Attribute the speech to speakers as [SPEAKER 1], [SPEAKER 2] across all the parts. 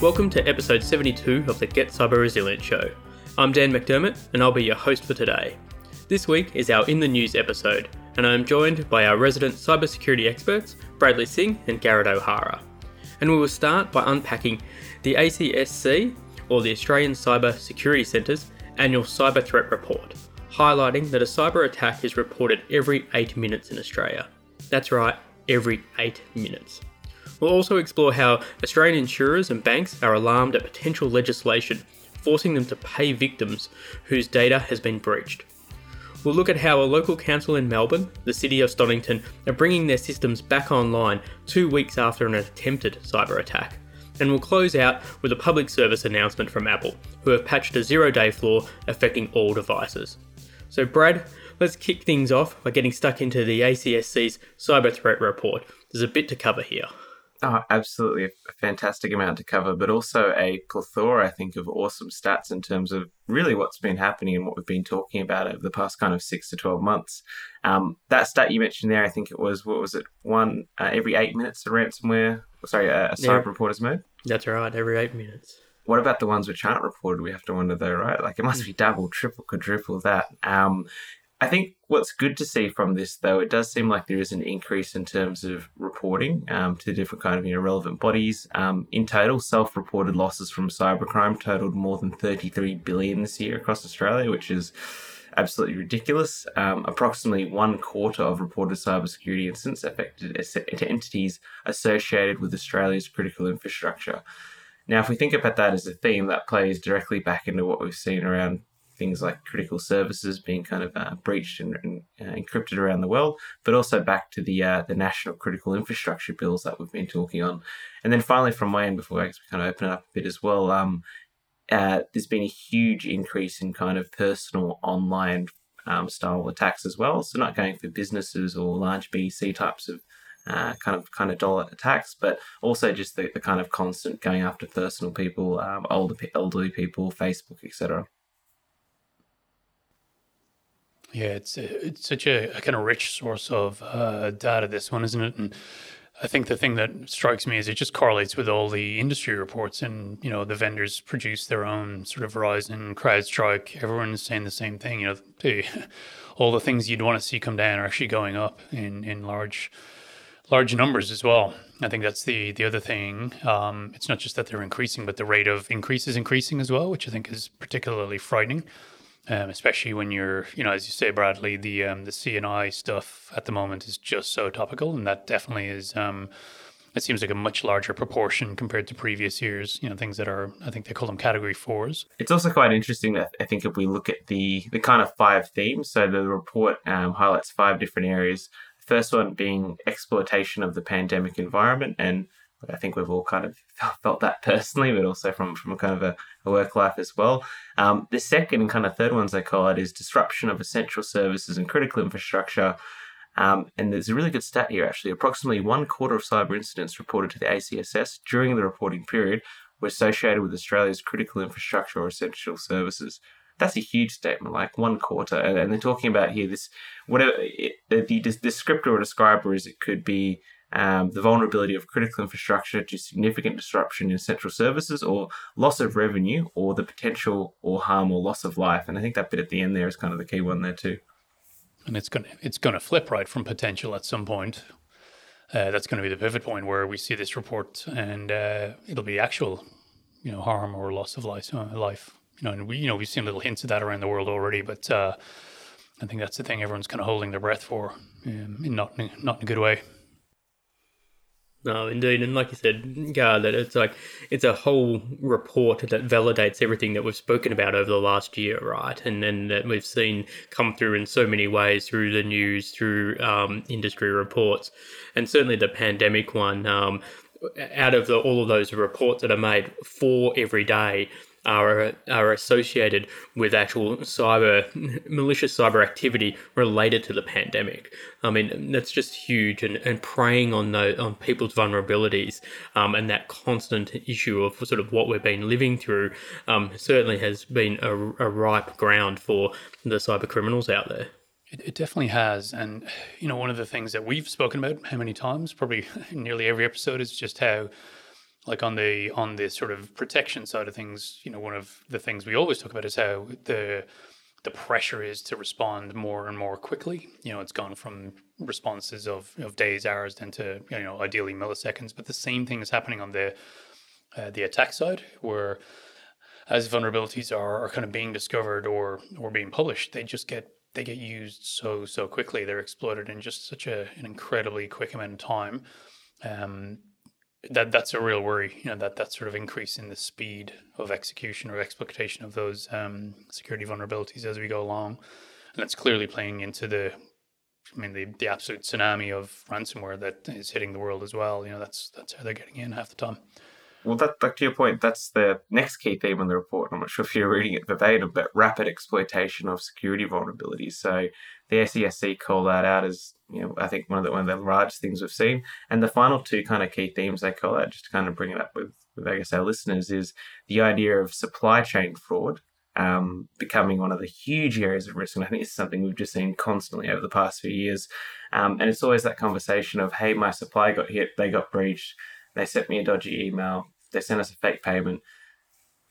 [SPEAKER 1] Welcome to episode 72 of the Get Cyber Resilient Show. I'm Dan McDermott, and I'll be your host for today. This week is our In the News episode, and I am joined by our resident cybersecurity experts, Bradley Singh and Garrett O'Hara. And we will start by unpacking the ACSC, or the Australian Cyber Security Centre's annual cyber threat report, highlighting that a cyber attack is reported every 8 minutes in Australia. That's right, every 8 minutes. We'll also explore how Australian insurers and banks are alarmed at potential legislation forcing them to pay victims whose data has been breached. We'll look at how a local council in Melbourne, the city of Stonnington, are bringing their systems back online two weeks after an attempted cyber attack. And we'll close out with a public service announcement from Apple, who have patched a zero day flaw affecting all devices. So, Brad, let's kick things off by getting stuck into the ACSC's cyber threat report. There's a bit to cover here.
[SPEAKER 2] Oh, absolutely. A fantastic amount to cover, but also a plethora, I think, of awesome stats in terms of really what's been happening and what we've been talking about over the past kind of six to 12 months. Um, that stat you mentioned there, I think it was, what was it, one uh, every eight minutes a ransomware, sorry, a, a cyber yeah. report is made?
[SPEAKER 1] That's right, every eight minutes.
[SPEAKER 2] What about the ones which aren't reported? We have to wonder though, right? Like it must be double, triple, quadruple that. Um, I think what's good to see from this, though, it does seem like there is an increase in terms of reporting um, to different kind of you know, relevant bodies. Um, in total, self-reported losses from cybercrime totaled more than 33 billion this year across Australia, which is absolutely ridiculous. Um, approximately one quarter of reported cybersecurity incidents affected entities associated with Australia's critical infrastructure. Now, if we think about that as a theme, that plays directly back into what we've seen around things like critical services being kind of uh, breached and, and uh, encrypted around the world, but also back to the uh, the national critical infrastructure bills that we've been talking on. And then finally, from my end, before I kind of open it up a bit as well, um, uh, there's been a huge increase in kind of personal online um, style attacks as well. So not going for businesses or large BC types of uh, kind of kind of dollar attacks, but also just the, the kind of constant going after personal people, um, older elderly people, Facebook, etc.
[SPEAKER 3] Yeah, it's it's such a, a kind of rich source of uh, data. This one, isn't it? And I think the thing that strikes me is it just correlates with all the industry reports, and you know the vendors produce their own sort of Verizon, CrowdStrike. Everyone's saying the same thing. You know, all the things you'd want to see come down are actually going up in in large large numbers as well. I think that's the the other thing. Um, it's not just that they're increasing, but the rate of increase is increasing as well, which I think is particularly frightening um, especially when you're, you know, as you say, Bradley, the um, the CNI stuff at the moment is just so topical, and that definitely is. Um, it seems like a much larger proportion compared to previous years. You know, things that are, I think they call them category fours.
[SPEAKER 2] It's also quite interesting that I think if we look at the the kind of five themes, so the report um, highlights five different areas. The first one being exploitation of the pandemic environment and I think we've all kind of felt that personally, but also from from kind of a, a work life as well. Um, the second and kind of third ones I call it is disruption of essential services and critical infrastructure. Um, and there's a really good stat here actually. Approximately one quarter of cyber incidents reported to the ACSC during the reporting period were associated with Australia's critical infrastructure or essential services. That's a huge statement, like one quarter. And, they're talking about here this whatever it, the descriptor or describer is. It could be um, the vulnerability of critical infrastructure to significant disruption in central services or loss of revenue or the potential or harm or loss of life. And I think that bit at the end there is kind of the key one there too.
[SPEAKER 3] And it's going to, it's going to flip right from potential at some point. Uh, that's going to be the pivot point where we see this report and uh, it'll be actual, you know, harm or loss of life. Uh, life. You know, and we, you know, we've seen little hints of that around the world already, but uh, I think that's the thing everyone's kind of holding their breath for, um, in not not in a good way.
[SPEAKER 1] No, indeed, and like you said, yeah, that it's like it's a whole report that validates everything that we've spoken about over the last year, right? And then that we've seen come through in so many ways through the news, through um, industry reports, and certainly the pandemic one. Um, out of the, all of those reports that are made for every day, are are associated with actual cyber malicious cyber activity related to the pandemic. I mean, that's just huge, and, and preying on the on people's vulnerabilities um, and that constant issue of sort of what we've been living through um, certainly has been a, a ripe ground for the cyber criminals out there.
[SPEAKER 3] It, it, definitely has. And, you know, one of the things that we've spoken about how many times, probably nearly every episode, is just how like on the on the sort of protection side of things, you know, one of the things we always talk about is how the the pressure is to respond more and more quickly. You know, it's gone from responses of, of days, hours, then to you know ideally milliseconds. But the same thing is happening on the uh, the attack side, where as vulnerabilities are, are kind of being discovered or or being published, they just get they get used so so quickly. They're exploited in just such a, an incredibly quick amount of time. Um, that that's a real worry. You know that that sort of increase in the speed of execution or exploitation of those um, security vulnerabilities as we go along, and that's clearly playing into the. I mean, the, the absolute tsunami of ransomware that is hitting the world as well. You know, that's that's how they're getting in half the time.
[SPEAKER 2] Well, that, that to your point, that's the next key theme in the report. I'm not sure if you're reading it verbatim, but rapid exploitation of security vulnerabilities. So the ACSC call that out as you know I think one of the one of the largest things we've seen. And the final two kind of key themes they call out, just to kind of bring it up with, with I guess our listeners, is the idea of supply chain fraud um, becoming one of the huge areas of risk. And I think it's something we've just seen constantly over the past few years. Um, and it's always that conversation of, hey, my supply got hit, they got breached, they sent me a dodgy email, they sent us a fake payment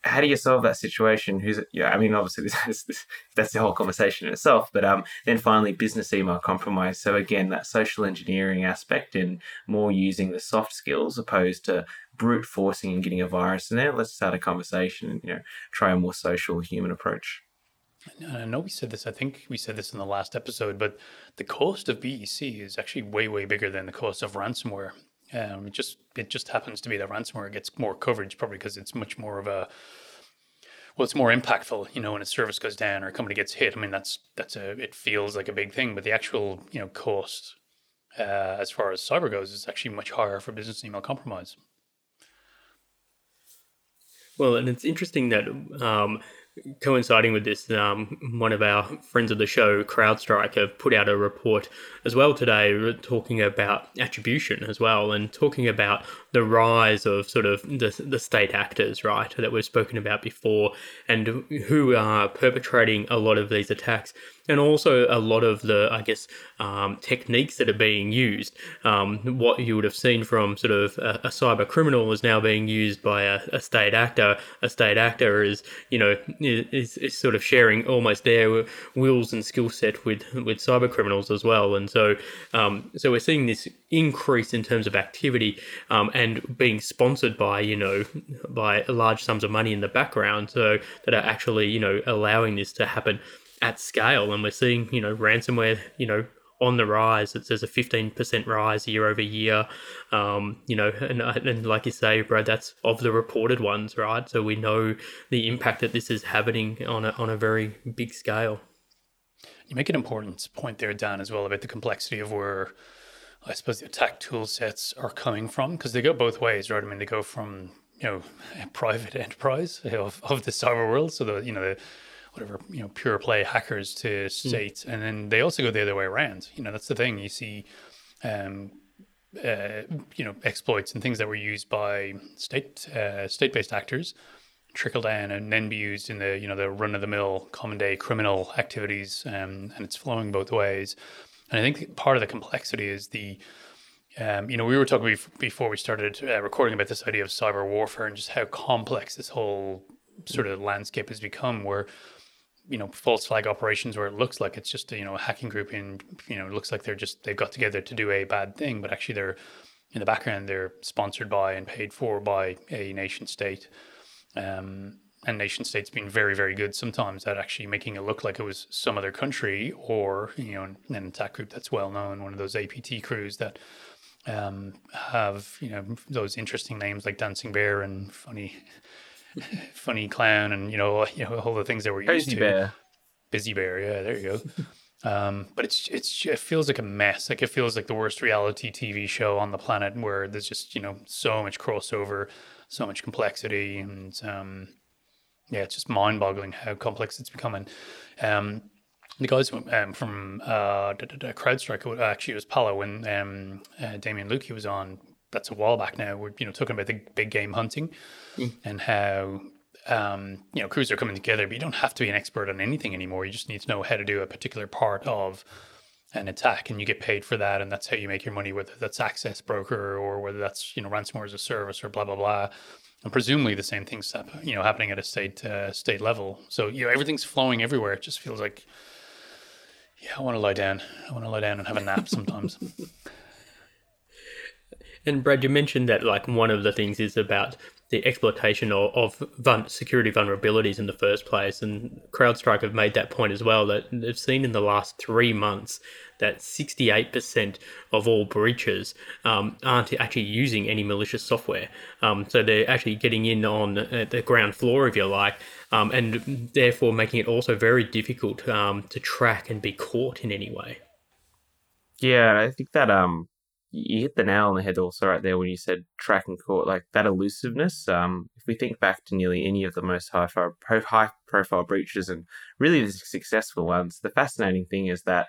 [SPEAKER 2] how do you solve that situation? Who's? Yeah, I mean, obviously, this, this, that's the whole conversation in itself. But um, then finally, business email compromise. So again, that social engineering aspect and more using the soft skills opposed to brute forcing and getting a virus in there. Let's start a conversation and you know try a more social, human approach.
[SPEAKER 3] I know we said this. I think we said this in the last episode, but the cost of BEC is actually way, way bigger than the cost of ransomware. Um, it just it just happens to be that ransomware gets more coverage, probably because it's much more of a well, it's more impactful, you know, when a service goes down or a company gets hit. I mean, that's that's a it feels like a big thing, but the actual you know cost uh, as far as cyber goes is actually much higher for business email compromise.
[SPEAKER 1] Well, and it's interesting that um, coinciding with this, um, one of our friends of the show, CrowdStrike, have put out a report as well today talking about attribution as well and talking about the rise of sort of the, the state actors, right, that we've spoken about before, and who are perpetrating a lot of these attacks and also a lot of the, I guess, um, techniques that are being used. Um, what you would have seen from sort of a, a cyber criminal is now being used by a, a, state actor. A state actor is, you know, is, is sort of sharing almost their wills and skill set with with cyber criminals as well. And so, um, so we're seeing this increase in terms of activity um, and being sponsored by, you know, by large sums of money in the background, so that are actually, you know, allowing this to happen at scale, and we're seeing you know ransomware you know on the rise. It says a fifteen percent rise year over year. Um, you know, and and like you say, Brad, that's of the reported ones, right? So we know the impact that this is having on a on a very big scale.
[SPEAKER 3] You make an important point there, Dan, as well about the complexity of where I suppose the attack tool sets are coming from because they go both ways, right? I mean, they go from you know private enterprise of, of the cyber world, so the you know the whatever you know pure play hackers to hmm. states, mm. and then they also go the other way around. You know that's the thing you see. Um, uh, you know exploits and things that were used by state uh, state based actors trickle down and then be used in the you know the run of the mill common day criminal activities um, and it's flowing both ways and I think part of the complexity is the um, you know we were talking before we started uh, recording about this idea of cyber warfare and just how complex this whole sort of landscape has become where you know false flag operations where it looks like it's just you know a hacking group and you know it looks like they're just they've got together to do a bad thing but actually they're in the background they're sponsored by and paid for by a nation state. Um, and nation states being very very good sometimes at actually making it look like it was some other country or you know an attack group that's well known one of those apt crews that um, have you know those interesting names like dancing bear and funny funny clown, and you know, you know, all the things that we're used to.
[SPEAKER 2] Bear.
[SPEAKER 3] Busy bear, yeah, there you go. um, but it's it's it feels like a mess. Like it feels like the worst reality TV show on the planet, where there's just you know so much crossover, so much complexity, and um, yeah, it's just mind-boggling how complex it's becoming. Um, the guys um, from uh, CrowdStrike, actually, it was Palo when um, uh, Damien Lukey was on that's a while back now. We're you know talking about the big game hunting mm. and how um, you know crews are coming together, but you don't have to be an expert on anything anymore. You just need to know how to do a particular part of an attack and you get paid for that and that's how you make your money whether that's access broker or whether that's you know ransomware as a service or blah blah blah and presumably the same things you know happening at a state uh, state level so you know everything's flowing everywhere it just feels like yeah i want to lie down i want to lie down and have a nap sometimes
[SPEAKER 1] and brad you mentioned that like one of the things is about the exploitation of, of security vulnerabilities in the first place. And CrowdStrike have made that point as well that they've seen in the last three months that 68% of all breaches um, aren't actually using any malicious software. Um, so they're actually getting in on the ground floor, if you like, um, and therefore making it also very difficult um, to track and be caught in any way.
[SPEAKER 2] Yeah, I think that um, you hit the nail on the head also right there when you said track and caught, like that elusiveness. Um, if we think back to nearly any of the most high, high profile breaches and really the successful ones, the fascinating thing is that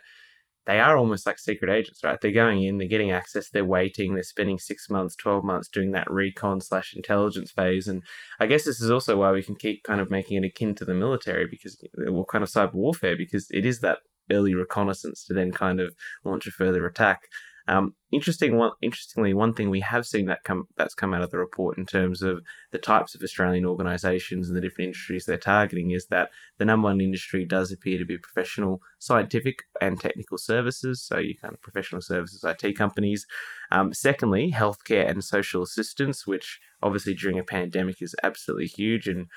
[SPEAKER 2] they are almost like secret agents, right? They're going in, they're getting access, they're waiting, they're spending six months, 12 months doing that recon slash intelligence phase. And I guess this is also why we can keep kind of making it akin to the military because, well, kind of cyber warfare, because it is that early reconnaissance to then kind of launch a further attack. Um, interesting one, interestingly, one thing we have seen that come that's come out of the report in terms of the types of Australian organisations and the different industries they're targeting is that the number one industry does appear to be professional, scientific, and technical services. So you kind of professional services, IT companies. Um, secondly, healthcare and social assistance, which obviously during a pandemic is absolutely huge and.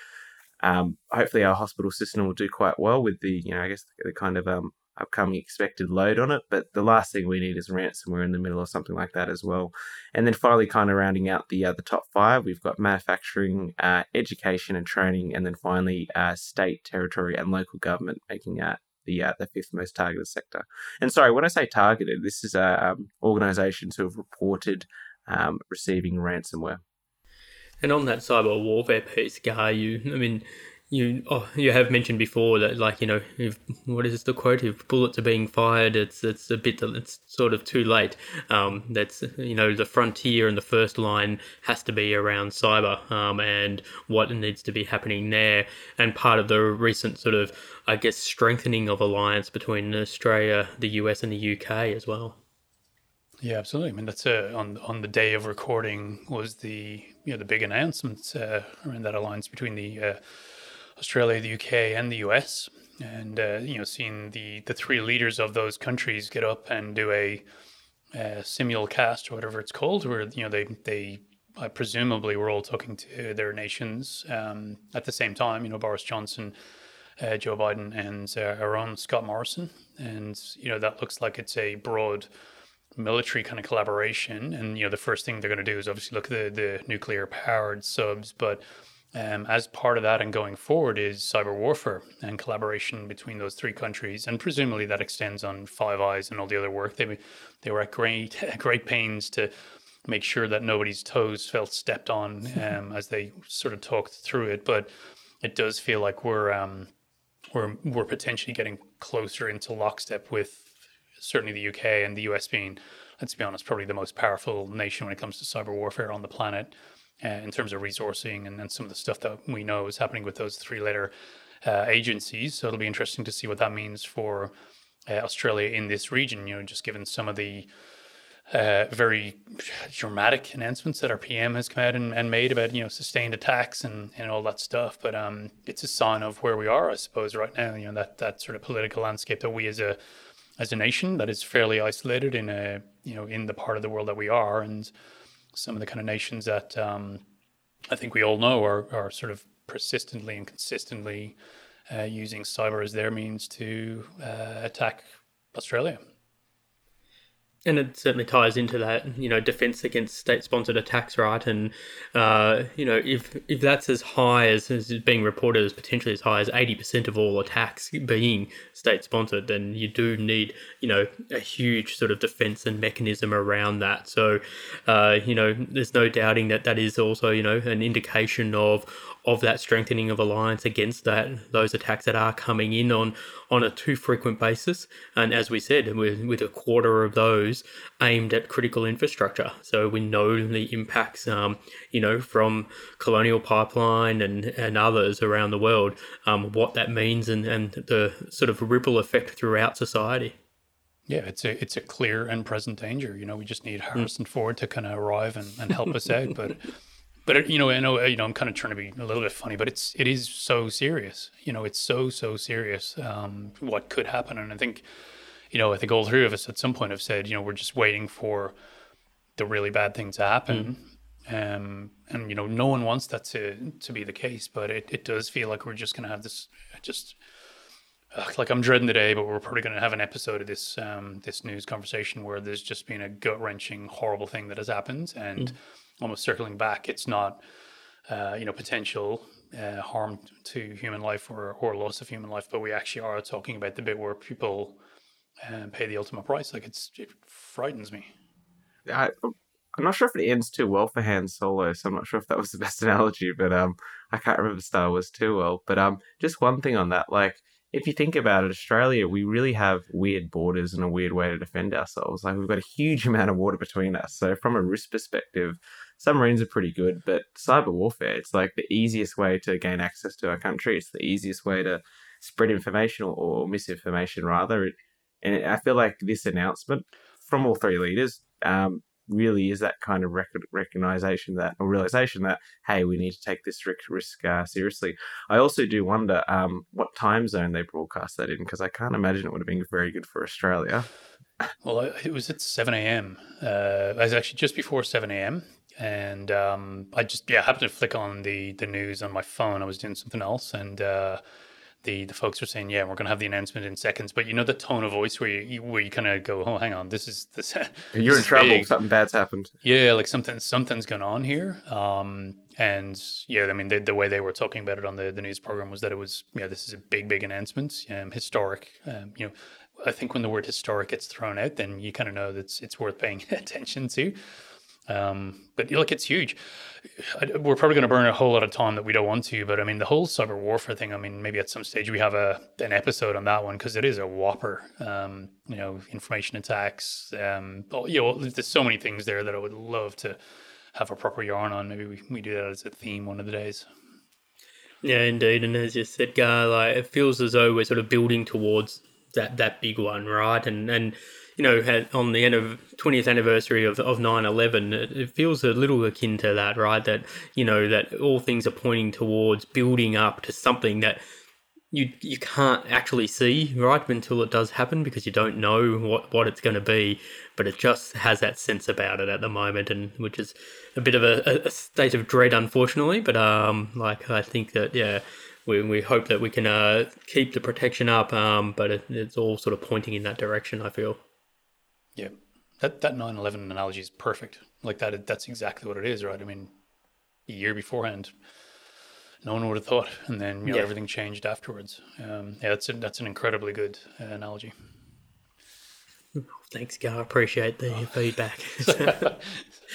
[SPEAKER 2] Um, hopefully, our hospital system will do quite well with the, you know, I guess the, kind of um, upcoming expected load on it. But the last thing we need is ransomware in the middle or something like that as well. And then finally, kind of rounding out the uh, the top five, we've got manufacturing, uh, education and training, and then finally uh, state, territory, and local government making uh, the uh, the fifth most targeted sector. And sorry, when I say targeted, this is uh, um, organisations who have reported um, receiving ransomware.
[SPEAKER 1] And on that cyber warfare piece, Gar, you, I mean, you oh, you have mentioned before that like you know if what is the quote? If bullets are being fired it's it's a bit it's sort of too late. Um, that's you know the frontier and the first line has to be around cyber um, and what needs to be happening there. And part of the recent sort of I guess strengthening of alliance between Australia the US and the UK as well.
[SPEAKER 3] Yeah, absolutely. I mean, that's uh, on on the day of recording was the you know the big announcement uh, around that alliance between the uh, Australia, the UK, and the US, and uh, you know, seeing the the three leaders of those countries get up and do a, a simulcast or whatever it's called, where you know they they uh, presumably were all talking to their nations um, at the same time. You know, Boris Johnson, uh, Joe Biden, and uh, our own Scott Morrison, and you know that looks like it's a broad military kind of collaboration. And you know, the first thing they're going to do is obviously look at the the nuclear powered subs, but um, as part of that and going forward is cyber warfare and collaboration between those three countries, and presumably that extends on Five Eyes and all the other work. They they were at great great pains to make sure that nobody's toes felt stepped on um, as they sort of talked through it. But it does feel like we're um, we're we're potentially getting closer into lockstep with certainly the UK and the US being, let's be honest, probably the most powerful nation when it comes to cyber warfare on the planet uh, in terms of resourcing and, then some of the stuff that we know is happening with those three letter uh, agencies. So it'll be interesting to see what that means for uh, Australia in this region, you know, just given some of the uh, very dramatic announcements that our PM has come out and, and, made about, you know, sustained attacks and, and all that stuff. But um, it's a sign of where we are, I suppose, right now, you know, that, that sort of political landscape that we as a as a nation that is fairly isolated in a, you know, in the part of the world that we are. And some of the kind of nations that um, I think we all know are, are sort of persistently and consistently uh, using cyber as their means to uh, attack Australia
[SPEAKER 1] and it certainly ties into that, you know, defense against state-sponsored attacks, right? And uh, you know, if if that's as high as, as being reported as potentially as high as eighty percent of all attacks being state-sponsored, then you do need, you know, a huge sort of defense and mechanism around that. So, uh, you know, there's no doubting that that is also, you know, an indication of of that strengthening of alliance against that those attacks that are coming in on on a too frequent basis. And as we said, with, with a quarter of those aimed at critical infrastructure, so we know the impacts, um, you know, from Colonial Pipeline and and others around the world, um, what that means and and the sort of ripple effect throughout society.
[SPEAKER 3] Yeah, it's a it's a clear and present danger. You know, we just need Harrison mm. Ford to kind of arrive and, and help us out. But but you know, I know you know I'm kind of trying to be a little bit funny, but it's it is so serious. You know, it's so so serious. Um, what could happen, and I think, you know, I think all three of us at some point have said, you know, we're just waiting for the really bad thing to happen. Mm. Um, and you know, no one wants that to to be the case, but it, it does feel like we're just going to have this just like I'm dreading the day, but we're probably going to have an episode of this um, this news conversation where there's just been a gut wrenching, horrible thing that has happened, and mm. almost circling back, it's not uh, you know potential uh, harm to human life or or loss of human life, but we actually are talking about the bit where people um, pay the ultimate price. Like it's it frightens me.
[SPEAKER 2] I, I'm not sure if it ends too well for Han Solo, so I'm not sure if that was the best analogy, but um, I can't remember Star Wars too well. But um, just one thing on that, like if you think about it, Australia, we really have weird borders and a weird way to defend ourselves. Like we've got a huge amount of water between us. So from a risk perspective, submarines are pretty good, but cyber warfare, it's like the easiest way to gain access to our country. It's the easiest way to spread information or, or misinformation rather. It, and I feel like this announcement from all three leaders um, really is that kind of rec- recognition that or realization that hey we need to take this risk, risk uh, seriously. I also do wonder um, what time zone they broadcast that in because i can't imagine it would have been very good for australia.
[SPEAKER 3] Well it was at 7 a.m uh, it was actually just before 7 a.m and um, i just yeah happened to flick on the the news on my phone. I was doing something else and uh, the the folks are saying, yeah, we're going to have the announcement in seconds. But you know the tone of voice where you where you kind of go, oh, hang on, this is this.
[SPEAKER 2] You're in trouble. Big. Something bad's happened.
[SPEAKER 3] Yeah, like something something's going on here. Um, and yeah, I mean the, the way they were talking about it on the, the news program was that it was yeah, this is a big big announcement, um, historic. Um, you know, I think when the word historic gets thrown out, then you kind of know that it's, it's worth paying attention to. Um, but look, it's huge. We're probably going to burn a whole lot of time that we don't want to. But I mean, the whole cyber warfare thing. I mean, maybe at some stage we have a an episode on that one because it is a whopper. Um, you know, information attacks. Um, you know, there's so many things there that I would love to have a proper yarn on. Maybe we, we do that as a theme one of the days.
[SPEAKER 1] Yeah, indeed. And as you said, Gar, like it feels as though we're sort of building towards that that big one, right? And and you know, had on the end of 20th anniversary of, of 9-11, it, it feels a little akin to that, right? That, you know, that all things are pointing towards building up to something that you you can't actually see right until it does happen because you don't know what, what it's going to be, but it just has that sense about it at the moment, and which is a bit of a, a state of dread, unfortunately. But um, like I think that yeah, we, we hope that we can uh, keep the protection up, um, but it, it's all sort of pointing in that direction. I feel.
[SPEAKER 3] Yeah, that that 9/11 analogy is perfect. Like that, that's exactly what it is, right? I mean, a year beforehand, no one would have thought, and then you know yeah. everything changed afterwards. Um, yeah, that's a, that's an incredibly good uh, analogy.
[SPEAKER 1] Thanks, Gar. I appreciate the oh. feedback.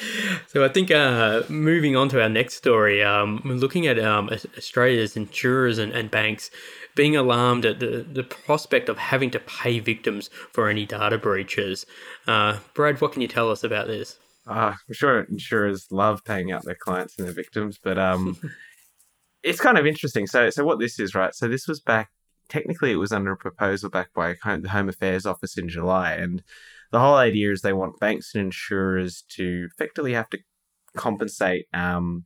[SPEAKER 1] so I think uh, moving on to our next story, um, we're looking at um, Australia's insurers and, and banks being alarmed at the, the prospect of having to pay victims for any data breaches. Uh, Brad, what can you tell us about this?
[SPEAKER 2] Uh, I'm sure insurers love paying out their clients and their victims, but um, it's kind of interesting. So, so what this is, right? So this was back. Technically, it was under a proposal back by the Home Affairs Office in July, and the whole idea is they want banks and insurers to effectively have to compensate um,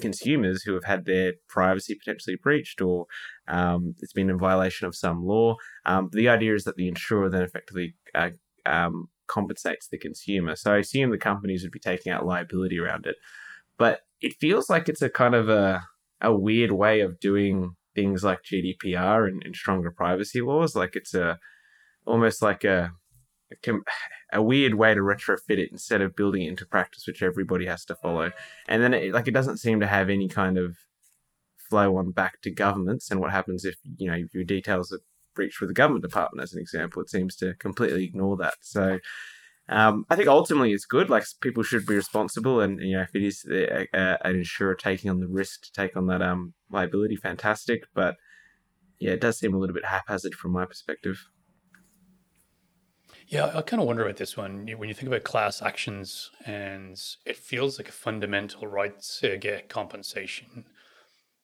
[SPEAKER 2] consumers who have had their privacy potentially breached or um, it's been in violation of some law. Um, the idea is that the insurer then effectively uh, um, compensates the consumer. So I assume the companies would be taking out liability around it. But it feels like it's a kind of a, a weird way of doing things like GDPR and, and stronger privacy laws. Like it's a almost like a a weird way to retrofit it instead of building it into practice, which everybody has to follow. And then it, like it doesn't seem to have any kind of flow on back to governments and what happens if you know your details are breached with the government department as an example. It seems to completely ignore that. So. Um, I think ultimately it's good. Like people should be responsible, and you know if it is a, a, an insurer taking on the risk to take on that um, liability, fantastic. But yeah, it does seem a little bit haphazard from my perspective.
[SPEAKER 3] Yeah, I kind of wonder about this one. When you think about class actions, and it feels like a fundamental right to get compensation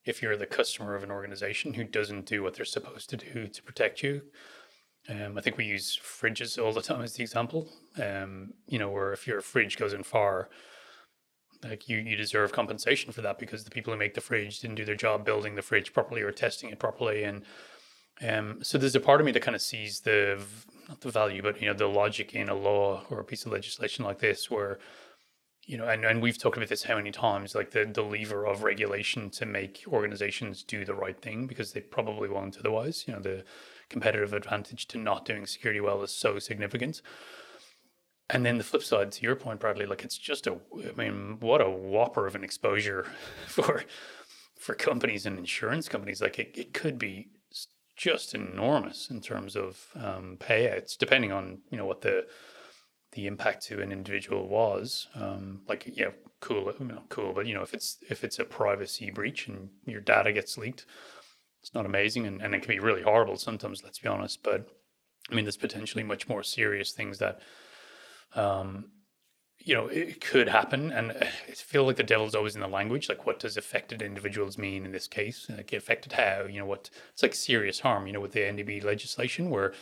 [SPEAKER 3] if you're the customer of an organization who doesn't do what they're supposed to do to protect you. Um, I think we use fridges all the time as the example. Um, you know, where if your fridge goes in fire, like you, you deserve compensation for that because the people who make the fridge didn't do their job building the fridge properly or testing it properly. And um, so there's a part of me that kind of sees the not the value, but you know, the logic in a law or a piece of legislation like this, where you know, and, and we've talked about this how many times, like the, the lever of regulation to make organizations do the right thing because they probably won't otherwise. You know, the competitive advantage to not doing security well is so significant. And then the flip side to your point, Bradley, like it's just a, I mean, what a whopper of an exposure for for companies and insurance companies. Like it, it could be just enormous in terms of um, payouts, depending on you know what the the impact to an individual was. Um, like yeah, cool, cool, but you know if it's if it's a privacy breach and your data gets leaked, it's not amazing, and, and it can be really horrible sometimes. Let's be honest, but I mean, there's potentially much more serious things that um, you know, it could happen. And I feel like the devil's always in the language. Like, what does affected individuals mean in this case? Like, affected how? You know, what it's like serious harm, you know, with the NDB legislation, where,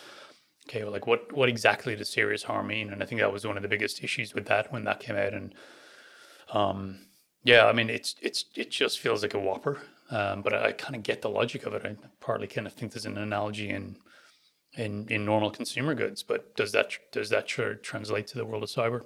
[SPEAKER 3] okay, well, like, what, what exactly does serious harm mean? And I think that was one of the biggest issues with that when that came out. And, um, yeah, I mean, it's, it's, it just feels like a whopper. Um, but I, I kind of get the logic of it. I partly kind of think there's an analogy in, in, in normal consumer goods, but does that, does that tr- translate to the world of cyber?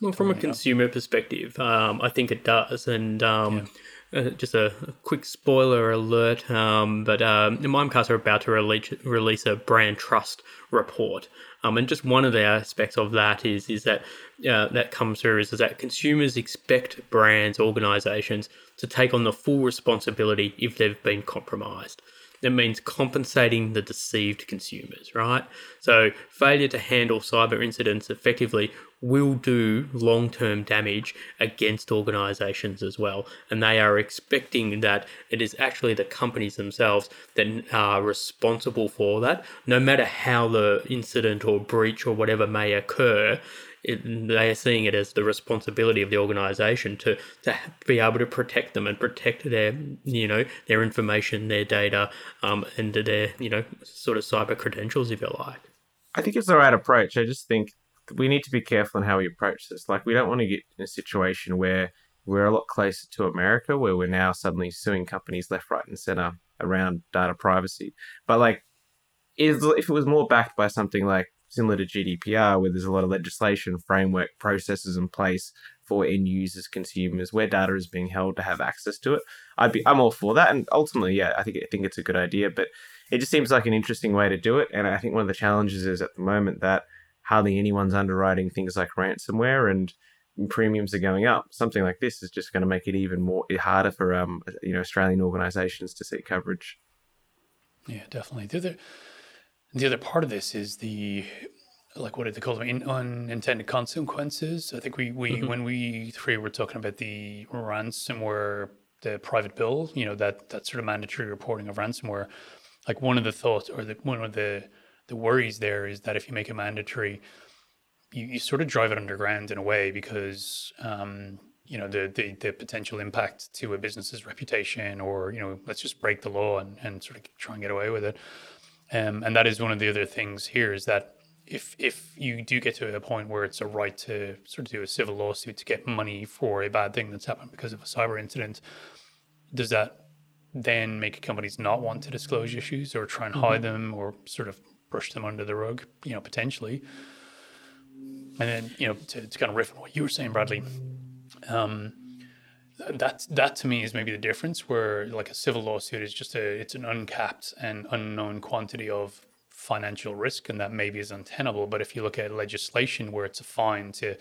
[SPEAKER 1] Well, from a consumer perspective, um, I think it does. And um, yeah. uh, just a, a, quick spoiler alert, um, but um, Mimecast are about to release, release a brand trust report. Um, and just one of the aspects of that is is that uh, that comes through is, is that consumers expect brands, organisations to take on the full responsibility if they've been compromised. It means compensating the deceived consumers, right? So, failure to handle cyber incidents effectively will do long term damage against organizations as well. And they are expecting that it is actually the companies themselves that are responsible for that, no matter how the incident or breach or whatever may occur. It, they are seeing it as the responsibility of the organization to, to be able to protect them and protect their you know their information their data um, and their you know sort of cyber credentials if you like
[SPEAKER 2] i think it's the right approach i just think we need to be careful in how we approach this. Like, we don't want to get in a situation where we're a lot closer to America, where we're now suddenly suing companies left, right, and center around data privacy. But like, is if it was more backed by something like similar to GDPR, where there's a lot of legislation, framework, processes in place for end users, consumers, where data is being held to have access to it, I'd be I'm all for that. And ultimately, yeah, I think I think it's a good idea, but it just seems like an interesting way to do it. And I think one of the challenges is at the moment that hardly anyone's underwriting things like ransomware and premiums are going up. Something like this is just going to make it even more harder for um you know Australian organisations to seek coverage.
[SPEAKER 3] Yeah, definitely. The other the other part of this is the like what did they call them? In, unintended consequences. I think we we mm-hmm. when we three were talking about the ransomware, the private bill, you know that that sort of mandatory reporting of ransomware. Like one of the thoughts or the one of the the worries there is that if you make it mandatory, you, you sort of drive it underground in a way because um, you know the, the the potential impact to a business's reputation, or you know, let's just break the law and, and sort of try and get away with it. Um, and that is one of the other things here is that if if you do get to a point where it's a right to sort of do a civil lawsuit to get money for a bad thing that's happened because of a cyber incident, does that then make companies not want to disclose issues or try and hide mm-hmm. them or sort of brush them under the rug, you know, potentially. And then, you know, to, to kind of riff on what you were saying, Bradley, um, that that to me is maybe the difference where like a civil lawsuit is just a it's an uncapped and unknown quantity of financial risk and that maybe is untenable. But if you look at legislation where it's a fine to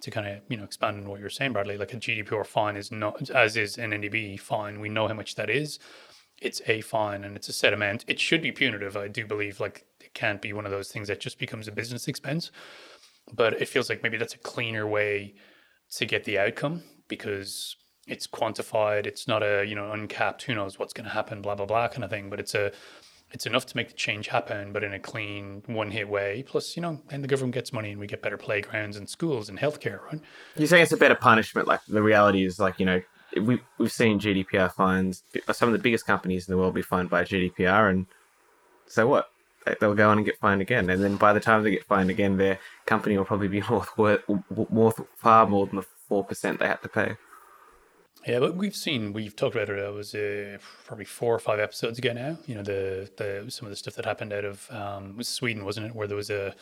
[SPEAKER 3] to kind of you know expand on what you're saying Bradley like a GDPR fine is not as is an NDB fine. We know how much that is. It's a fine and it's a set amount it should be punitive I do believe like can't be one of those things that just becomes a business expense. But it feels like maybe that's a cleaner way to get the outcome because it's quantified. It's not a you know uncapped. Who knows what's going to happen? Blah blah blah kind of thing. But it's a it's enough to make the change happen, but in a clean, one hit way. Plus, you know, and the government gets money and we get better playgrounds and schools and healthcare, right?
[SPEAKER 2] You're saying it's a better punishment. Like the reality is, like, you know, we, we've seen GDPR fines, some of the biggest companies in the world be fined by GDPR. And so what? They'll go on and get fined again, and then by the time they get fined again, their company will probably be worth worth, worth far more than the four percent they had to pay.
[SPEAKER 3] Yeah, but we've seen we've talked about it. It was uh, probably four or five episodes ago now. You know the the some of the stuff that happened out of um, was Sweden, wasn't it? Where there was a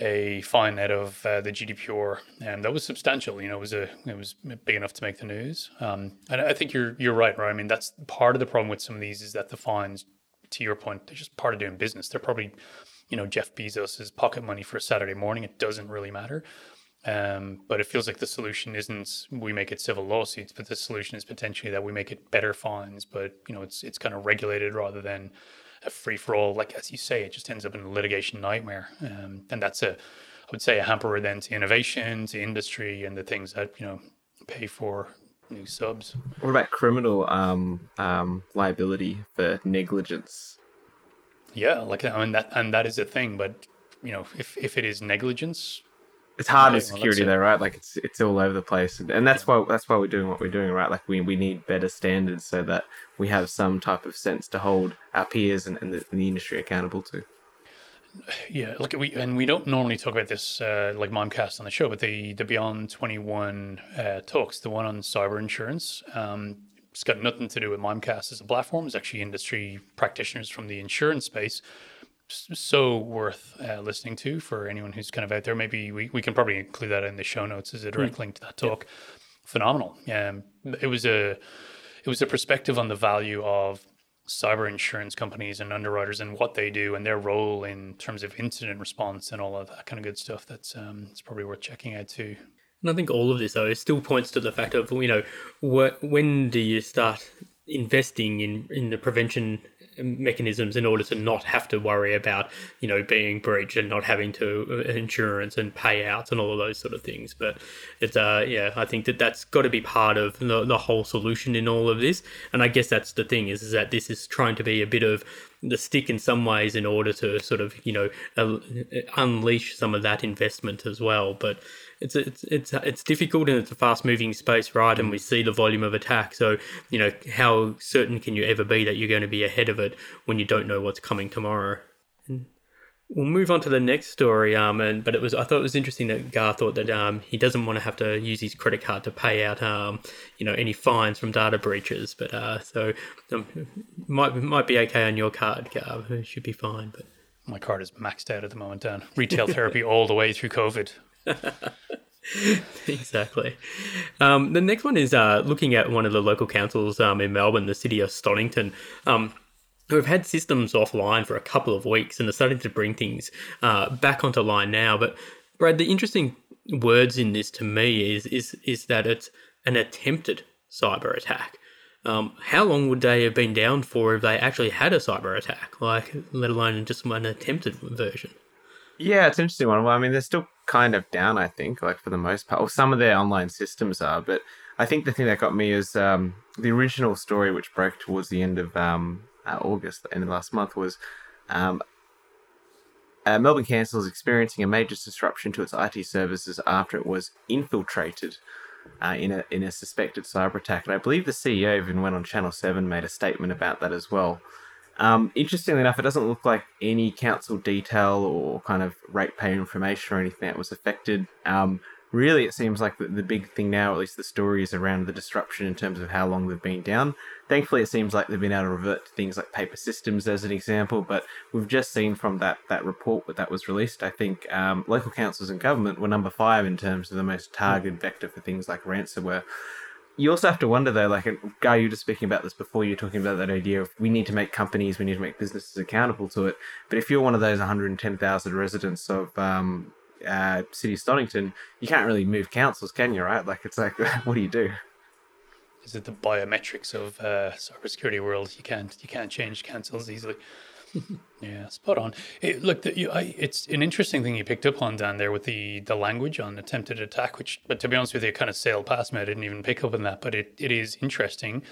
[SPEAKER 3] a fine out of uh, the GDPR, and that was substantial. You know, it was a it was big enough to make the news. Um, and I think you're you're right, right? I mean, that's part of the problem with some of these is that the fines, to your point, they're just part of doing business. They're probably, you know, Jeff Bezos's pocket money for a Saturday morning. It doesn't really matter. Um, but it feels like the solution isn't we make it civil lawsuits, but the solution is potentially that we make it better fines. But you know, it's it's kind of regulated rather than a free for all. Like as you say, it just ends up in a litigation nightmare, um, and that's a I would say a hamper then to innovation, to industry, and the things that you know pay for new subs.
[SPEAKER 2] What about criminal um, um, liability for negligence?
[SPEAKER 3] Yeah, like I mean that, and that is a thing. But you know, if if it is negligence,
[SPEAKER 2] it's hard in security though, right? Like it's it's all over the place, and that's why that's why we're doing what we're doing, right? Like we, we need better standards so that we have some type of sense to hold our peers and, and, the, and the industry accountable to.
[SPEAKER 3] Yeah, look, we and we don't normally talk about this uh, like Mimecast on the show, but the the Beyond Twenty One uh, talks, the one on cyber insurance, um, it's got nothing to do with Mimecast as a platform. It's actually industry practitioners from the insurance space so worth uh, listening to for anyone who's kind of out there. Maybe we, we can probably include that in the show notes as a direct mm. link to that talk. Yeah. Phenomenal. Um, it was a it was a perspective on the value of cyber insurance companies and underwriters and what they do and their role in terms of incident response and all of that kind of good stuff. That's um, it's probably worth checking out too.
[SPEAKER 1] And I think all of this though still points to the fact of you know what when do you start investing in in the prevention mechanisms in order to not have to worry about you know being breached and not having to uh, insurance and payouts and all of those sort of things. But it's uh yeah i think that that's got to be part of the, the whole solution in all of this. And i guess that's the thing is, is that this is trying to be a bit of the stick in some ways in order to sort of you know unleash some of that investment as well. But it's it's it's it's difficult and it's a fast moving space, right? And we see the volume of attack. So you know, how certain can you ever be that you're going to be ahead of it when you don't know what's coming tomorrow? And we'll move on to the next story. Um, and but it was I thought it was interesting that Gar thought that um he doesn't want to have to use his credit card to pay out um you know any fines from data breaches. But uh, so um, might might be okay on your card, Gar. It should be fine, but.
[SPEAKER 3] My card is maxed out at the moment, Dan. Retail therapy all the way through COVID.
[SPEAKER 1] exactly. Um, the next one is uh, looking at one of the local councils um, in Melbourne, the city of Stonnington. Um, who have had systems offline for a couple of weeks and are starting to bring things uh, back onto line now. But Brad, the interesting words in this to me is is is that it's an attempted cyber attack. Um, how long would they have been down for if they actually had a cyber attack, like let alone just an attempted version?
[SPEAKER 2] Yeah, it's an interesting one. Well, I mean, they're still kind of down, I think, like for the most part. Well, some of their online systems are, but I think the thing that got me is um, the original story, which broke towards the end of um, uh, August, the end of last month, was um, uh, Melbourne Council is experiencing a major disruption to its IT services after it was infiltrated uh, in a in a suspected cyber attack. And I believe the CEO even went on Channel Seven, made a statement about that as well. Um, interestingly enough, it doesn't look like any council detail or kind of ratepayer information or anything that was affected. Um, really, it seems like the, the big thing now, at least the story, is around the disruption in terms of how long they've been down. Thankfully, it seems like they've been able to revert to things like paper systems as an example, but we've just seen from that, that report that was released, I think um, local councils and government were number five in terms of the most targeted vector for things like ransomware you also have to wonder though, like guy, you were just speaking about this before. You're talking about that idea of we need to make companies, we need to make businesses accountable to it. But if you're one of those 110,000 residents of um, uh, City of Stonnington, you can't really move councils, can you? Right? Like it's like, what do you do?
[SPEAKER 3] Is it the biometrics of uh, cybersecurity world? You can't you can't change councils easily. Yeah, spot on. It, look, the, you, I, it's an interesting thing you picked up on, down there with the the language on attempted attack, which, but to be honest with you, kind of sailed past me. I didn't even pick up on that, but it, it is interesting.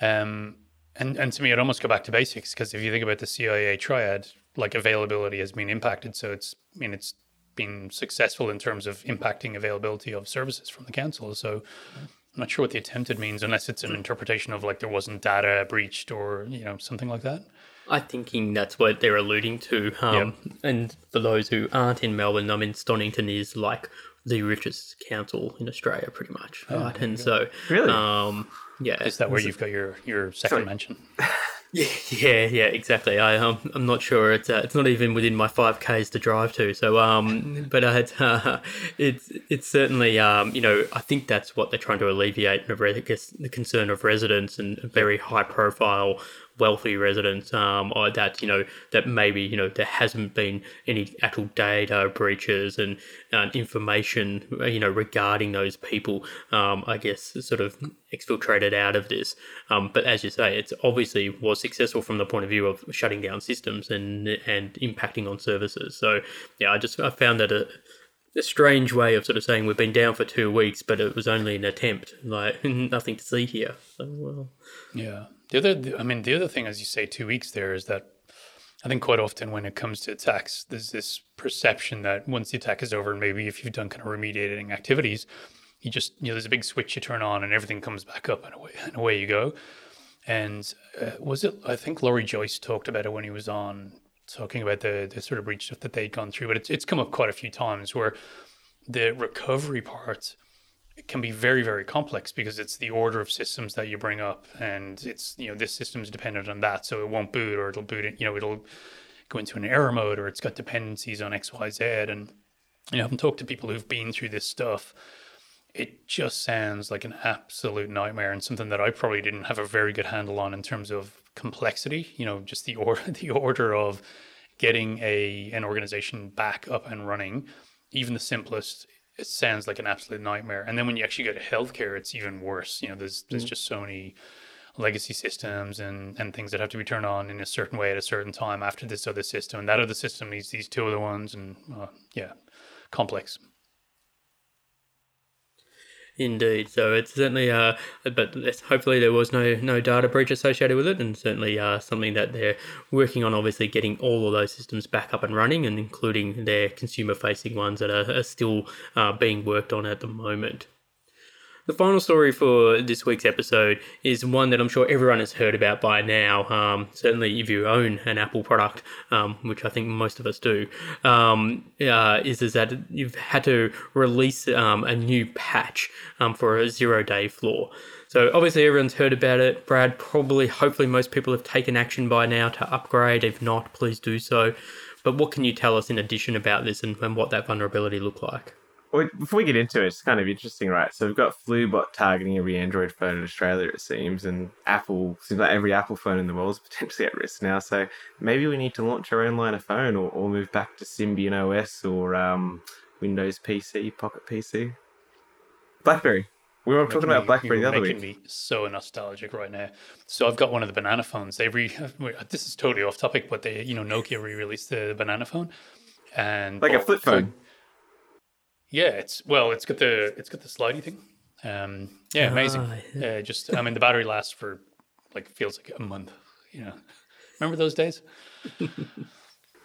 [SPEAKER 3] Um, and, and to me, it almost go back to basics because if you think about the CIA triad, like availability has been impacted. So it's, I mean, it's been successful in terms of impacting availability of services from the council. So I'm not sure what the attempted means, unless it's an interpretation of like there wasn't data breached or, you know, something like that.
[SPEAKER 1] I thinking that's what they're alluding to. Um, And for those who aren't in Melbourne, I mean, Stonnington is like the richest council in Australia, pretty much, right? And so,
[SPEAKER 2] Really?
[SPEAKER 1] um, yeah,
[SPEAKER 3] Is that where you've got your your second
[SPEAKER 2] Sorry.
[SPEAKER 3] mention?
[SPEAKER 1] Yeah, yeah, exactly. I um, I'm not sure. It's uh, it's not even within my five k's to drive to. So um, but uh, it's uh, it's it's certainly um, you know, I think that's what they're trying to alleviate. I guess the concern of residents and very high profile wealthy residents um, or that you know that maybe you know there hasn't been any actual data breaches and uh, information you know regarding those people um, I guess sort of exfiltrated out of this um, but as you say it's obviously was successful from the point of view of shutting down systems and and impacting on services so yeah I just I found that a a strange way of sort of saying we've been down for two weeks, but it was only an attempt. Like nothing to see here. So, well,
[SPEAKER 3] Yeah. The other, the- I mean, the other thing, as you say, two weeks there is that I think quite often when it comes to attacks, there's this perception that once the attack is over, maybe if you've done kind of remediating activities, you just, you know, there's a big switch you turn on and everything comes back up and away, and away you go. And uh, was it, I think Laurie Joyce talked about it when he was on talking about the, the sort of breach stuff that they'd gone through, but it's, it's come up quite a few times where the recovery part it can be very very complex because it's the order of systems that you bring up and it's you know this system's dependent on that so it won't boot or it'll boot it you know it'll go into an error mode or it's got dependencies on xyz and you know i've talked to people who've been through this stuff. It just sounds like an absolute nightmare and something that i probably didn't have a very good handle on in terms of complexity you know just the order the order of getting a an organization back up and running. Even the simplest it sounds like an absolute nightmare. And then when you actually go to healthcare, it's even worse. You know, there's there's just so many legacy systems and, and things that have to be turned on in a certain way at a certain time after this other system. And that other system needs these two other ones. And uh, yeah, complex.
[SPEAKER 1] Indeed. So it's certainly, uh, but hopefully there was no no data breach associated with it, and certainly uh, something that they're working on. Obviously, getting all of those systems back up and running, and including their consumer-facing ones that are, are still uh, being worked on at the moment. The final story for this week's episode is one that I'm sure everyone has heard about by now. Um, certainly, if you own an Apple product, um, which I think most of us do, um, uh, is, is that you've had to release um, a new patch um, for a zero day flaw. So obviously everyone's heard about it. Brad, probably, hopefully, most people have taken action by now to upgrade. If not, please do so. But what can you tell us in addition about this and, and what that vulnerability looked like?
[SPEAKER 2] Before we get into it, it's kind of interesting, right? So we've got FluBot targeting every Android phone in Australia, it seems, and Apple seems like every Apple phone in the world is potentially at risk now. So maybe we need to launch our own line of phone, or, or move back to Symbian OS or um, Windows PC, Pocket PC, BlackBerry. We were talking
[SPEAKER 3] Making
[SPEAKER 2] about
[SPEAKER 3] me-
[SPEAKER 2] BlackBerry the other
[SPEAKER 3] making
[SPEAKER 2] week.
[SPEAKER 3] me so nostalgic right now. So I've got one of the banana phones. They re this is totally off topic, but they you know Nokia re-released the banana phone, and
[SPEAKER 2] Like a flip phone.
[SPEAKER 3] Yeah, it's well, it's got the it's got the slidey thing. Um, yeah, amazing.
[SPEAKER 1] Ah,
[SPEAKER 3] Uh, just I mean, the battery lasts for like feels like a month. You know, remember those days?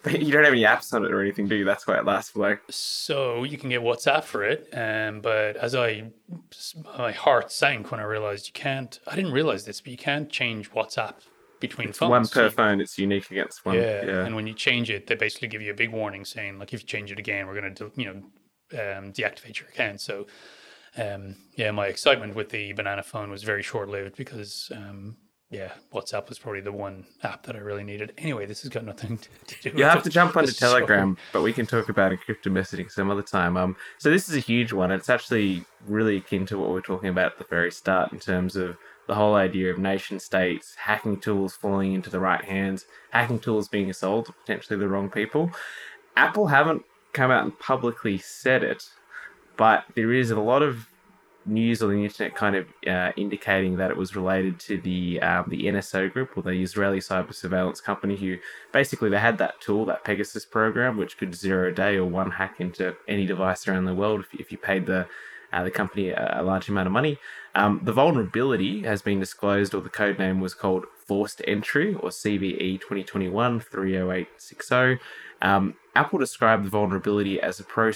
[SPEAKER 2] You don't have any apps on it or anything, do you? That's why it lasts for like.
[SPEAKER 3] So you can get WhatsApp for it, um, but as I, my heart sank when I realized you can't. I didn't realize this, but you can't change WhatsApp between phones.
[SPEAKER 2] One
[SPEAKER 3] So
[SPEAKER 2] per
[SPEAKER 3] you-
[SPEAKER 2] phone, it's unique against one.
[SPEAKER 3] Yeah,
[SPEAKER 2] Yeah.
[SPEAKER 3] and when you change it, they basically give you a big warning saying, like, if you change it again, we're going to, you know, um, deactivate your account. So, um, yeah, my excitement with the banana phone was very short lived because, um, yeah, WhatsApp was probably the one app that I really needed. Anyway, this has got nothing to, to do.
[SPEAKER 2] You have to jump onto. Telegram, but we can talk about encrypted messaging some other time. Um, so this is a huge one. It's actually really akin to what we are talking about at the very start in terms of the whole idea of nation states, hacking tools falling into the right hands, hacking tools being sold to potentially the wrong people. Apple haven't come out and publicly said it, but there is a lot of news on the internet kind of uh, indicating that it was related to the um, the NSO group or the Israeli cyber surveillance company who basically they had that tool that Pegasus program which could zero day or one hack into any device around the world if, if you paid the uh, the company a, a large amount of money. Um, the vulnerability has been disclosed, or the code name was called Forced Entry, or CVE 2021 30860. Um, Apple described the vulnerability as a pro-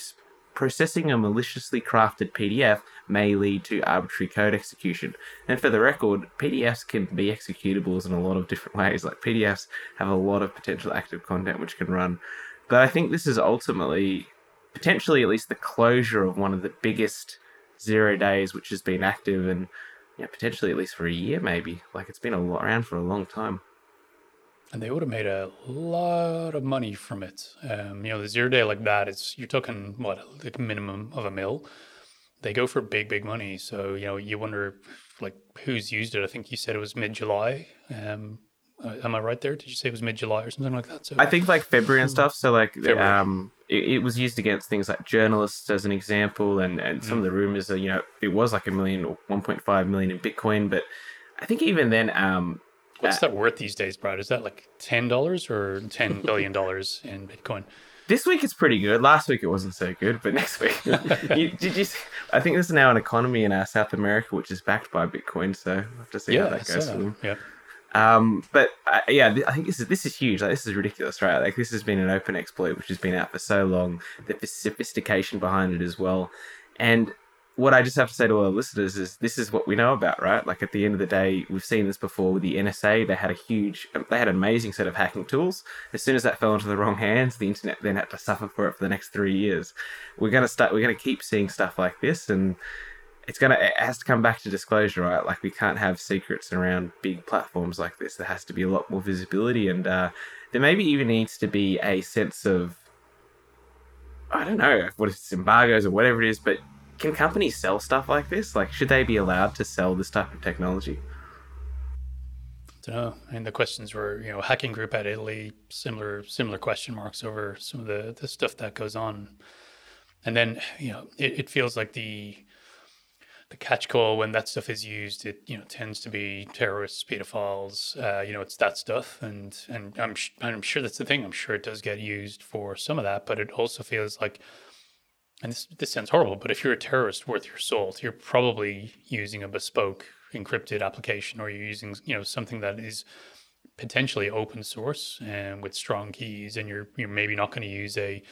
[SPEAKER 2] processing a maliciously crafted PDF may lead to arbitrary code execution. And for the record, PDFs can be executables in a lot of different ways. Like PDFs have a lot of potential active content which can run. But I think this is ultimately, potentially at least, the closure of one of the biggest zero days which has been active and you know, potentially at least for a year, maybe. Like it's been a lot, around for a long time.
[SPEAKER 3] And they would have made a lot of money from it. Um, you know, the zero day like that, it's you're talking what like minimum of a mil. They go for big, big money. So you know, you wonder like who's used it. I think you said it was mid July. Um, uh, am I right there? Did you say it was mid July or something like that? So
[SPEAKER 2] I think like February and stuff. So like
[SPEAKER 3] February.
[SPEAKER 2] um, it, it was used against things like journalists as an example, and and some of the rumors are you know it was like a million or one point five million in Bitcoin, but I think even then um.
[SPEAKER 3] What's that worth these days, Brad? Is that like ten dollars or ten billion dollars in Bitcoin?
[SPEAKER 2] This week it's pretty good. Last week it wasn't so good, but next week, you, did you? see- I think there's now an economy in uh, South America which is backed by Bitcoin, so we'll have to see how that goes for them.
[SPEAKER 3] Yeah.
[SPEAKER 2] Um, but uh, yeah, th- I think this is this is huge. Like this is ridiculous, right? Like this has been an open exploit which has been out for so long. The sophistication behind it as well, and what I just have to say to all our listeners is this is what we know about, right? Like at the end of the day, we've seen this before with the NSA. They had a huge, they had an amazing set of hacking tools. As soon as that fell into the wrong hands, the internet then had to suffer for it for the next three years. We're gonna start. We're gonna keep seeing stuff like this, and it's gonna it has to come back to disclosure, right? Like we can't have secrets around big platforms like this. There has to be a lot more visibility, and uh, there maybe even needs to be a sense of I don't know what it's embargoes or whatever it is, but can companies sell stuff like this? Like, should they be allowed to sell this type of technology?
[SPEAKER 3] I don't know. I mean, the questions were, you know, hacking group at Italy, similar similar question marks over some of the the stuff that goes on. And then, you know, it, it feels like the the catch call when that stuff is used, it you know tends to be terrorists, pedophiles. Uh, you know, it's that stuff, and and I'm sh- I'm sure that's the thing. I'm sure it does get used for some of that, but it also feels like, and this this sounds horrible, but if you're a terrorist worth your salt, you're probably using a bespoke encrypted application, or you're using you know something that is potentially open source and with strong keys, and you're you're maybe not going to use a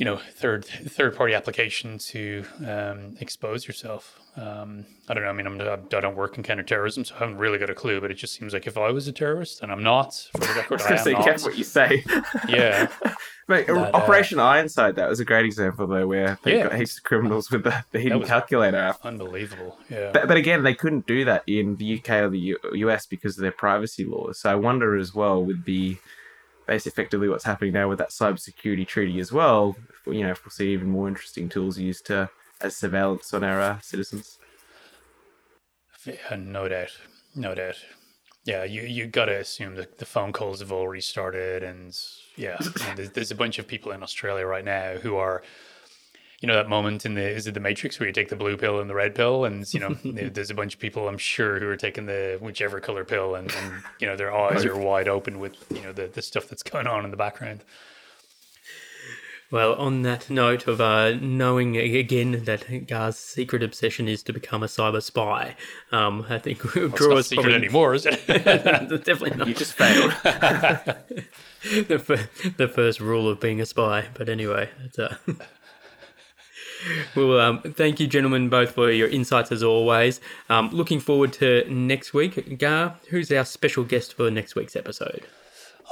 [SPEAKER 3] you know third third party application to um, expose yourself. Um, I don't know. I mean, I'm, I don't work in counterterrorism, so I haven't really got a clue. But it just seems like if I was a terrorist, and I'm not, for the
[SPEAKER 2] I
[SPEAKER 3] record,
[SPEAKER 2] was
[SPEAKER 3] I am
[SPEAKER 2] say,
[SPEAKER 3] not.
[SPEAKER 2] careful what you say.
[SPEAKER 3] Yeah,
[SPEAKER 2] Mate,
[SPEAKER 3] That, uh,
[SPEAKER 2] Operation Ironside, that was a great example though, where they
[SPEAKER 3] Yeah.
[SPEAKER 2] got heaps of criminals with the, the hidden calculator app.
[SPEAKER 3] unbelievable. Yeah,
[SPEAKER 2] But, but again, they couldn't do that in the UK or the U- US because of their privacy laws. So I wonder as well with the basically effectively what's happening now with that cybersecurity treaty as well. You know, if we'll see even more interesting tools used to as surveillance on our uh, citizens.
[SPEAKER 3] Yeah, no doubt, no doubt. Yeah, you you got to assume that the phone calls have already started, and yeah, and there's, there's a bunch of people in Australia right now who are, you know, that moment in the is it the Matrix where you take the blue pill and the red pill, and you know, there's a bunch of people I'm sure who are taking the whichever color pill, and, and you know their eyes are wide open with you know the the stuff that's going on in the background.
[SPEAKER 1] Well, on that note of uh, knowing again that Gar's secret obsession is to become a cyber spy, um, I think
[SPEAKER 3] It's not
[SPEAKER 1] Gar's
[SPEAKER 3] secret
[SPEAKER 1] probably
[SPEAKER 3] anymore, is it?
[SPEAKER 1] definitely not.
[SPEAKER 2] You just failed.
[SPEAKER 1] the, fir- the first rule of being a spy. But anyway, it's, uh, well, um, thank you, gentlemen, both for your insights as always. Um, looking forward to next week. Gar, who's our special guest for next week's episode?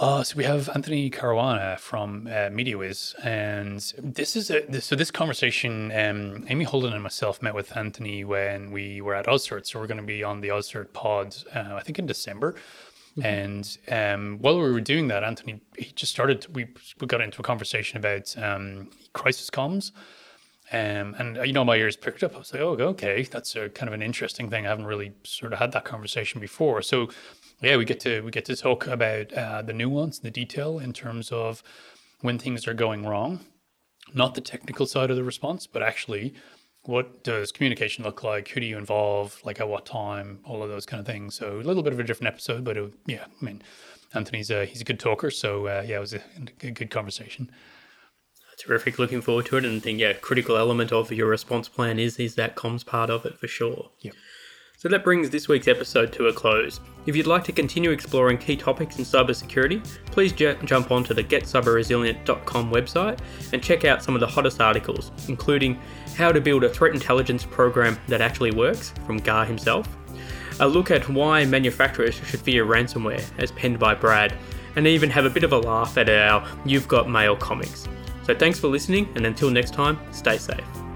[SPEAKER 3] Uh, so we have Anthony Caruana from uh, Media-Wize, and this is a this, so this conversation. Um, Amy Holden and myself met with Anthony when we were at AusCERT, so we're going to be on the AusCERT pod, uh, I think in December. And um, while we were doing that, Anthony he just started. We we got into a conversation about um, crisis comms. Um, and uh, you know, my ears picked up. I was like, "Oh, okay, that's a kind of an interesting thing. I haven't really sort of had that conversation before." So, yeah, we get to we get to talk about uh, the nuance, the detail in terms of when things are going wrong, not the technical side of the response, but actually what does communication look like? Who do you involve? Like at what time? All of those kind of things. So a little bit of a different episode, but it, yeah, I mean, Anthony's a, he's a good talker, so uh, yeah, it was a, a good conversation.
[SPEAKER 1] Terrific. Looking forward to it, and think yeah, critical element of your response plan is is that comms part of it for sure.
[SPEAKER 3] Yep.
[SPEAKER 1] So that brings this week's episode to a close. If you'd like to continue exploring key topics in cybersecurity, please j- jump onto the getcyberresilient.com website and check out some of the hottest articles, including how to build a threat intelligence program that actually works from Gar himself, a look at why manufacturers should fear ransomware, as penned by Brad, and even have a bit of a laugh at our You've Got Mail comics. So thanks for listening, and until next time, stay safe.